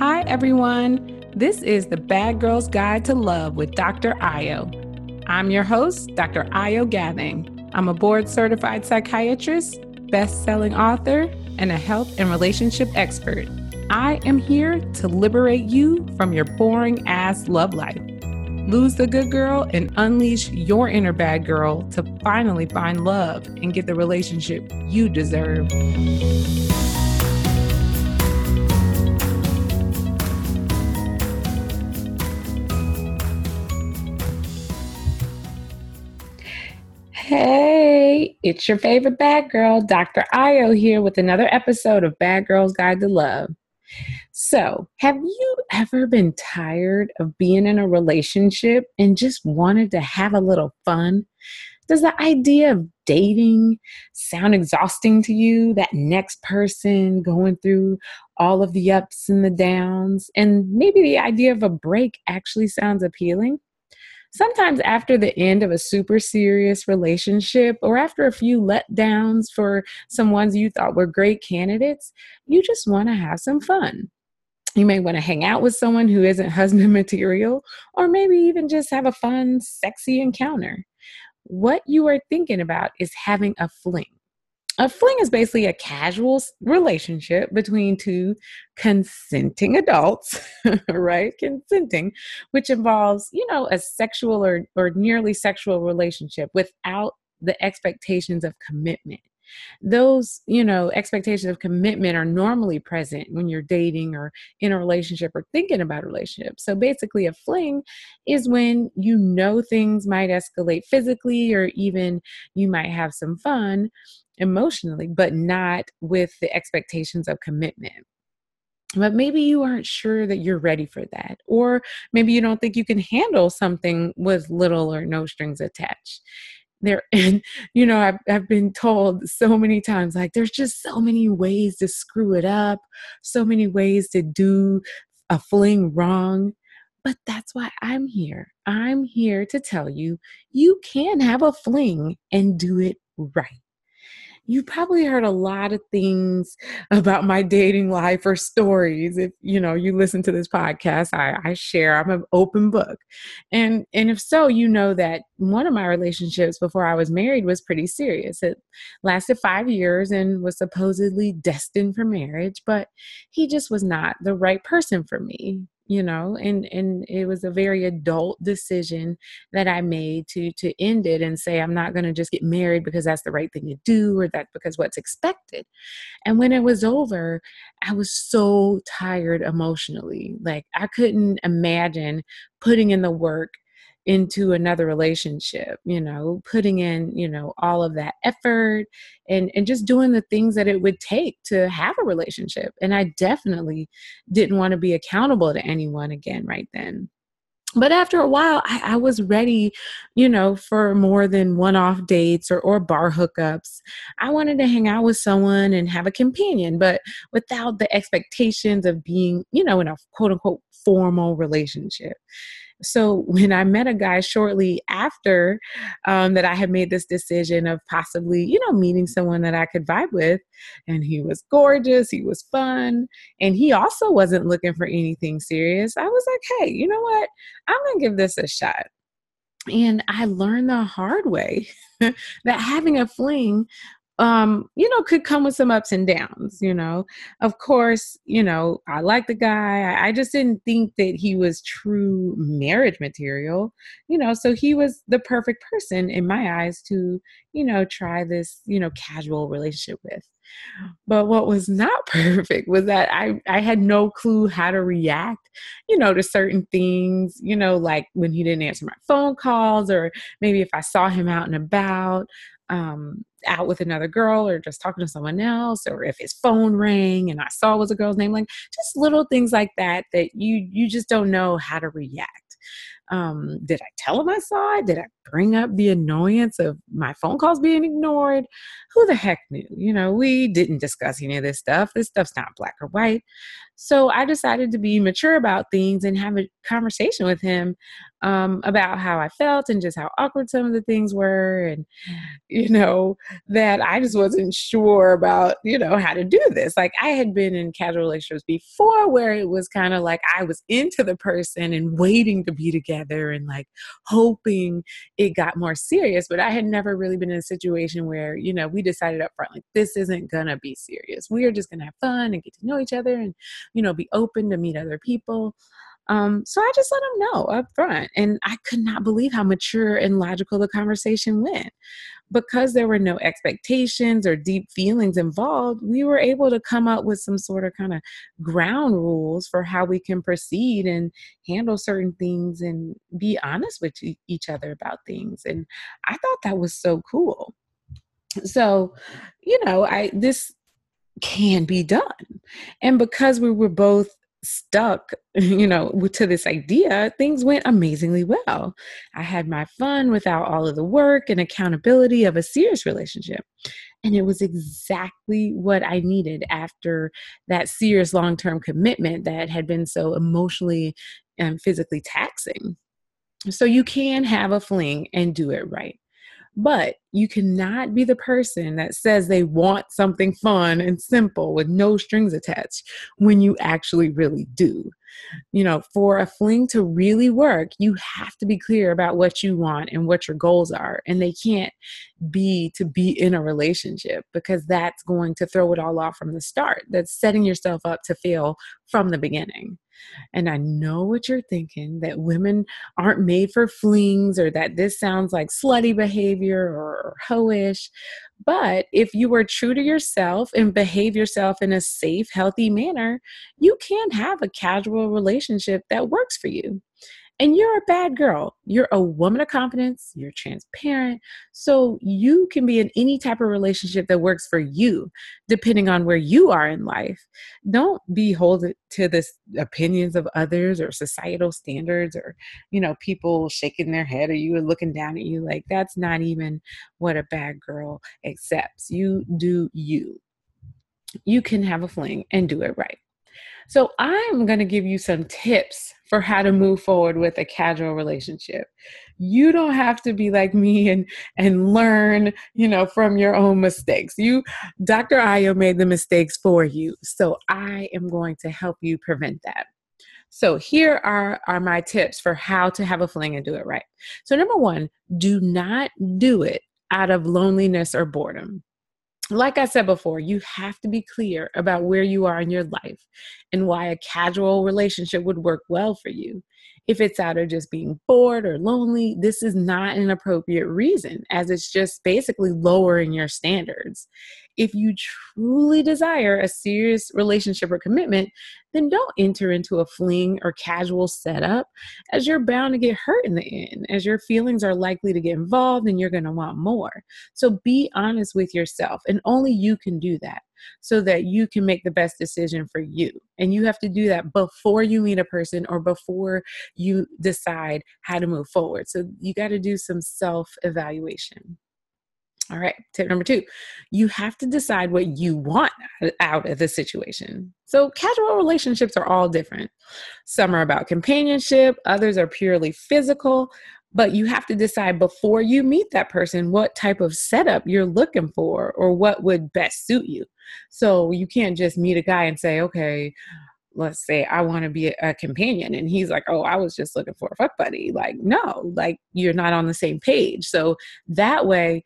Hi, everyone. This is the Bad Girl's Guide to Love with Dr. Ayo. I'm your host, Dr. Ayo Gathing. I'm a board certified psychiatrist, best selling author, and a health and relationship expert. I am here to liberate you from your boring ass love life. Lose the good girl and unleash your inner bad girl to finally find love and get the relationship you deserve. Hey, it's your favorite bad girl, Dr. Ayo, here with another episode of Bad Girl's Guide to Love. So, have you ever been tired of being in a relationship and just wanted to have a little fun? Does the idea of dating sound exhausting to you? That next person going through all of the ups and the downs, and maybe the idea of a break actually sounds appealing? Sometimes after the end of a super serious relationship or after a few letdowns for some ones you thought were great candidates, you just want to have some fun. You may want to hang out with someone who isn't husband material, or maybe even just have a fun, sexy encounter. What you are thinking about is having a fling. A fling is basically a casual relationship between two consenting adults, right? Consenting, which involves, you know, a sexual or, or nearly sexual relationship without the expectations of commitment those you know expectations of commitment are normally present when you're dating or in a relationship or thinking about a relationship so basically a fling is when you know things might escalate physically or even you might have some fun emotionally, but not with the expectations of commitment. But maybe you aren't sure that you're ready for that. Or maybe you don't think you can handle something with little or no strings attached there and you know I've, I've been told so many times like there's just so many ways to screw it up so many ways to do a fling wrong but that's why i'm here i'm here to tell you you can have a fling and do it right you probably heard a lot of things about my dating life or stories if you know you listen to this podcast i, I share i'm an open book. And and if so you know that one of my relationships before i was married was pretty serious. It lasted five years and was supposedly destined for marriage but he just was not the right person for me you know and and it was a very adult decision that i made to to end it and say i'm not going to just get married because that's the right thing to do or that's because what's expected. And when it was over i was so tired emotionally. Like i couldn't imagine putting in the work into another relationship you know putting in you know all of that effort and and just doing the things that it would take to have a relationship. And i definitely didn't want to be accountable to anyone again right then. But after a while I, I, was ready you know for more than one-off dates or, or bar hookups. I wanted to hang out with someone and have a companion but without the expectations of being you know in a quote unquote formal relationship so when I met a guy shortly after um, that I had made this decision of possibly, you know, meeting someone that I could vibe with, and he was gorgeous, he was fun, and he also wasn't looking for anything serious, I was like, hey, you know what? I'm gonna give this a shot. And I learned the hard way that having a fling um, you know, could come with some ups and downs, you know. Of course, you know, I like the guy. I, I just didn't think that he was true marriage material, you know, so he was the perfect person in my eyes to, you know, try this, you know, casual relationship with. But what was not perfect was that I, I had no clue how to react, you know, to certain things, you know, like when he didn't answer my phone calls, or maybe if I saw him out and about um, out with another girl or just talking to someone else or if his phone rang and I saw was a girl's name like just little things like that that you you just don't know how to react um, did I tell him I saw it? Did I bring up the annoyance of my phone calls being ignored. Who the heck knew? You know, we didn't discuss any of this stuff. This stuff's not black or white. So I decided to be mature about things and have a conversation with him um, about how I felt and just how awkward some of the things were. And, you know, that I just wasn't sure about, you know, how to do this. Like I had been in casual relationships before where it was kind of like I was into the person and waiting to be together and like hoping it got more serious. But I had never really been in a situation where, you know, we decided up front, like, this isn't to be serious. We are just to have fun and get to know each other and you know, be open to meet other people. Um, so I just let him know up front. And I could not believe how mature and logical the conversation went. Because there were no expectations or deep feelings involved, we were able to come up with some sort of kind of ground rules for how we can proceed and handle certain things and be honest with each other about things. And I thought that was so cool. So, you know, I this can be done. And because we were both stuck, you know, to this idea, things went amazingly well. I had my fun without all of the work and accountability of a serious relationship. And it was exactly what I needed after that serious long term commitment that had been so emotionally and physically taxing. So you can have a fling and do it right. But you cannot be the person that says they want something fun and simple with no strings attached when you actually really do. You know, for a fling to really work, you have to be clear about what you want and what your goals are. And they can't be to be in a relationship because that's going to throw it all off from the start. That's setting yourself up to fail from the beginning. And I know what you're thinking that women aren't made for flings or that this sounds like slutty behavior or hoish. But if you are true to yourself and behave yourself in a safe, healthy manner, you can have a casual relationship that works for you. And you're a bad girl. You're a woman of confidence. You're transparent. So you can be in any type of relationship that works for you, depending on where you are in life. Don't be holding to the opinions of others or societal standards or, you know, people shaking their head at you looking down at you. Like that's not even what a bad girl accepts. You do you. You can have a fling and do it right. So I'm going to give you some tips for how to move forward with a casual relationship. You don't have to be like me and and learn, you know, from your own mistakes. You Dr. Ayo made the mistakes for you. So I am going to help you prevent that. So here are, are my tips for how to have a fling and do it right. So number one, do not do it out of loneliness or boredom like I said before, you have to be clear about where you are in your life and why a casual relationship would work well for you. If it's out of just being bored or lonely, this is not an appropriate reason, as it's just basically lowering your standards. If you truly desire a serious relationship or commitment, then don't enter into a fling or casual setup, as you're bound to get hurt in the end, as your feelings are likely to get involved and you're going to want more. So be honest with yourself, and only you can do that so that you can make the best decision for you. And you have to do that before you meet a person or before you decide how to move forward. So you got to do some self evaluation. All right, tip number two you have to decide what you want out of the situation. So, casual relationships are all different. Some are about companionship, others are purely physical, but you have to decide before you meet that person what type of setup you're looking for or what would best suit you. So, you can't just meet a guy and say, okay, let's say I want to be a, companion and he's like, "Oh, I was just looking for a fuck buddy." Like, no, like you're not on the same page. So that way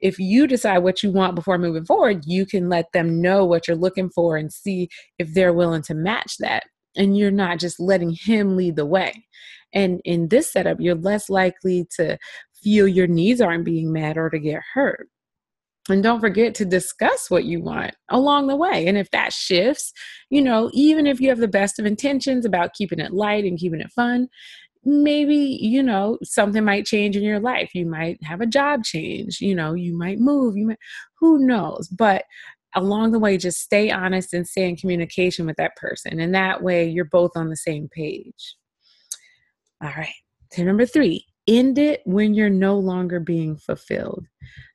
if you decide what you want before moving forward, you can let them know what you're looking for and see if they're willing to match that. And you're not just letting him lead the way. And in this setup, you're less likely to feel your needs aren't being met or to get hurt. And don't forget to discuss what you want along the way. And if that shifts, you know, even if you have the best of intentions about keeping it light and keeping it fun, maybe you know something might change in your life. You might have a job change you know you might move you might who knows? But along the way just stay honest and stay in communication with that person. And that way you're both on the same page. All right. Tip number three end it when you're no longer being fulfilled.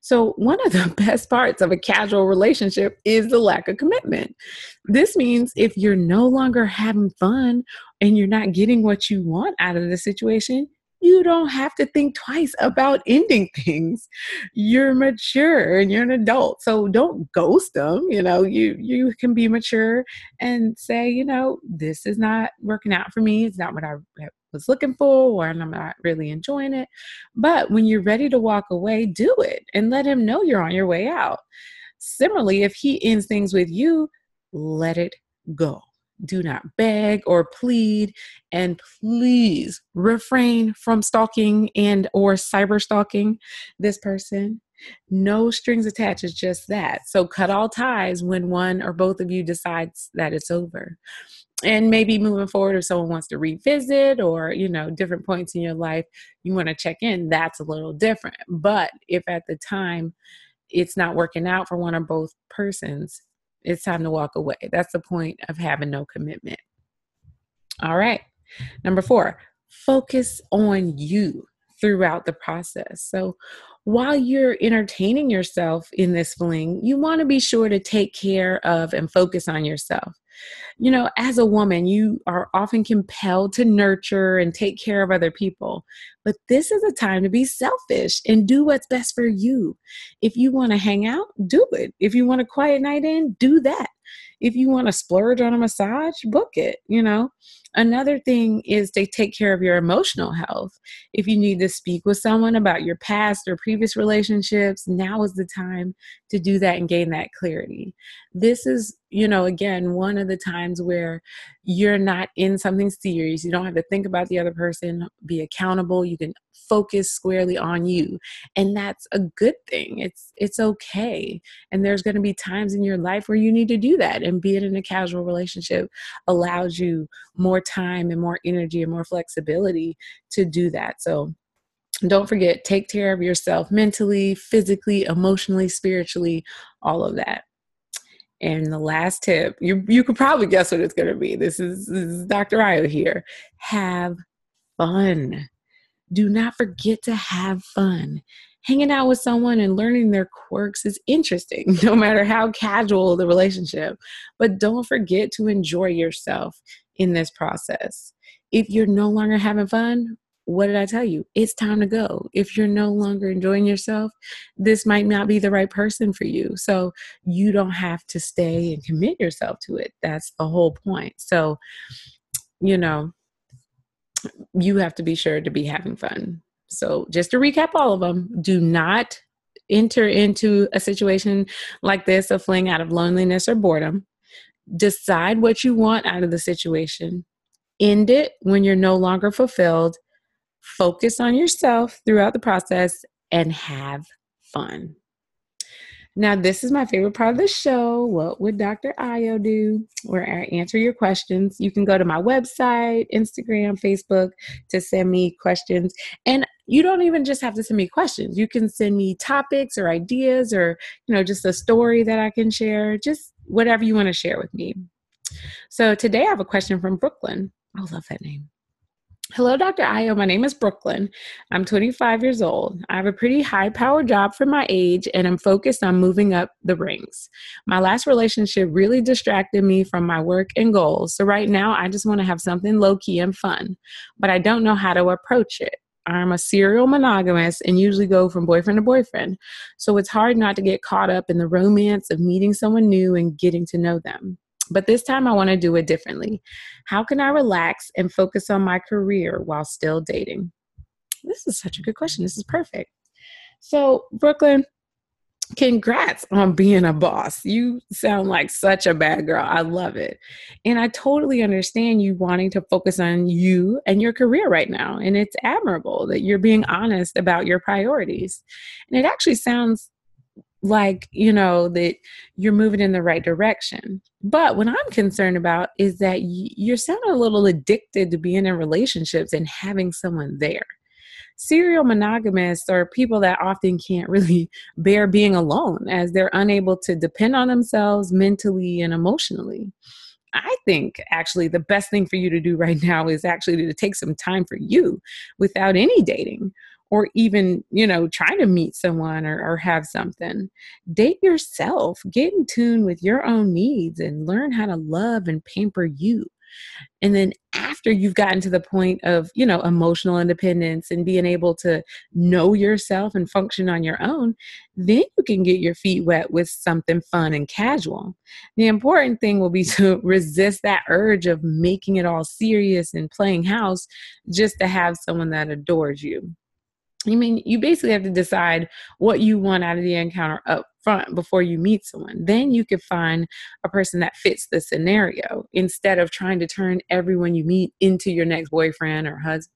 So, one of the best parts of a casual relationship is the lack of commitment. This means if you're no longer having fun and you're not getting what you want out of the situation, you don't have to think twice about ending things. You're mature and you're an adult. So don't ghost them. You know, you you can be mature and say, you know, this is not working out for me. It's not what I was looking for or I'm not really enjoying it. But when you're ready to walk away, do it and let him know you're on your way out. Similarly, if he ends things with you, let it go do not beg or plead and please refrain from stalking and or cyber stalking this person. No strings attached is just that. So cut all ties when one or both of you decides that it's over. And maybe moving forward if someone wants to revisit or you know different points in your life you want to check in that's a little different. But if at the time it's not working out for one or both persons it's time to walk away. That's the point of having no commitment. All right. Number four, focus on you throughout the process. So while you're entertaining yourself in this fling, you want to be sure to take care of and focus on yourself you know, as a woman, you are often compelled to nurture and take care of other people. But this is a time to be selfish and do what's best for you. If you want to hang out, do it. If you want a quiet night in, do that. If you want to splurge on a massage, book it, you know. Another thing is to take care of your emotional health. If you need to speak with someone about your past or previous relationships, now is the time to do that and gain that clarity. This is, you know, again, one of the times where you're not in something serious. You don't have to think about the other person, be accountable. You can focus squarely on you. And that's a good thing. It's it's okay. And there's going to be times in your life where you need to do that and being in a casual relationship allows you more time and more energy and more flexibility to do that. So don't forget take care of yourself mentally, physically, emotionally, spiritually, all of that. And the last tip, you you could probably guess what it's going to be. This is, this is Dr. Ayo here. Have fun do not forget to have fun. Hanging out with someone and learning their quirks is interesting, no matter how casual the relationship. But don't forget to enjoy yourself in this process. If you're no longer having fun, what did I tell you? It's time to go. If you're no longer enjoying yourself, this might not be the right person for you. So you don't have to stay and commit yourself to it. That's the whole point. So, you know, you have to be sure to be having fun. So, just to recap all of them, do not enter into a situation like this, a fling out of loneliness or boredom. Decide what you want out of the situation. End it when you're no longer fulfilled. Focus on yourself throughout the process and have fun. Now, this is my favorite part of the show. What would Dr. Ayo do? Where I answer your questions. You can go to my website, Instagram, Facebook to send me questions. And you don't even just have to send me questions. You can send me topics or ideas or, you know, just a story that I can share, just whatever you want to share with me. So today I have a question from Brooklyn. I love that name. Hello, Dr. Ayo. My name is Brooklyn. I'm 25 years old. I have a pretty high power job for my age and I'm focused on moving up the rings. My last relationship really distracted me from my work and goals. So, right now, I just want to have something low key and fun, but I don't know how to approach it. I'm a serial monogamous and usually go from boyfriend to boyfriend. So, it's hard not to get caught up in the romance of meeting someone new and getting to know them. But this time I want to do it differently. How can I relax and focus on my career while still dating? This is such a good question. This is perfect. So, Brooklyn, congrats on being a boss. You sound like such a bad girl. I love it. And I totally understand you wanting to focus on you and your career right now. And it's admirable that you're being honest about your priorities. And it actually sounds like you know that you're moving in the right direction. But what i'm concerned about is that you're sounding a little addicted to being in relationships and having someone there. Serial monogamists are people that often can't really bear being alone as they're unable to depend on themselves mentally and emotionally. I think actually the best thing for you to do right now is actually to take some time for you without any dating or even, you know, trying to meet someone or, or have something. Date yourself, get in tune with your own needs and learn how to love and pamper you. And then after you've gotten to the point of, you know, emotional independence and being able to know yourself and function on your own, then you can get your feet wet with something fun and casual. The important thing will be to resist that urge of making it all serious and playing house just to have someone that adores you. I mean, you basically have to decide what you want out of the encounter up front before you meet someone. Then you can find a person that fits the scenario instead of trying to turn everyone you meet into your next boyfriend or husband.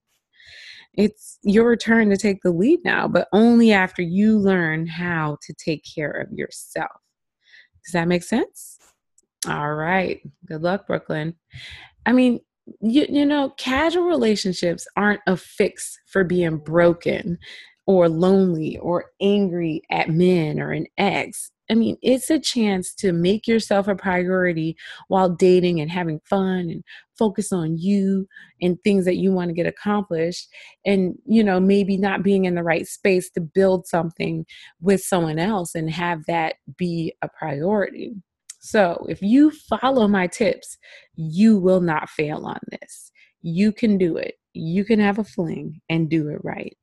It's your turn to take the lead now, but only after you learn how to take care of yourself. Does that make sense? All right. Good luck, Brooklyn. I mean, you, you know, casual relationships aren't a fix for being broken or lonely or angry at men or an ex. I mean, it's a chance to make yourself a priority while dating and having fun and focus on you and things that you want to get accomplished. And, you know, maybe not being in the right space to build something with someone else and have that be a priority. So, if you follow my tips, you will not fail on this. You can do it. You can have a fling and do it right.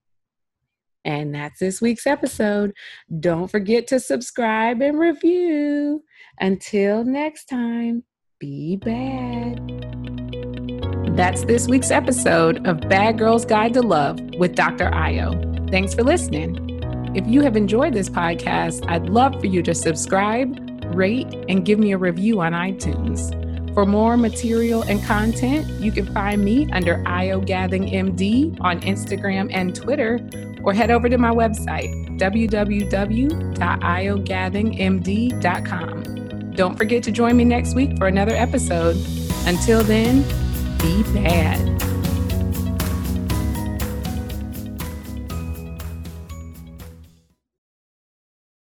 And that's this week's episode. Don't forget to subscribe and review. Until next time, be bad. That's this week's episode of Bad Girls Guide to Love with Dr. Ayo. Thanks for listening. If you have enjoyed this podcast, I'd love for you to subscribe, rate, and give me a review on iTunes. For more material and content, you can find me under AyoGathingMD on Instagram and Twitter, or head over to my website, www.ayogathingmd.com. Don't forget to join me next week for another episode. Until then, be bad.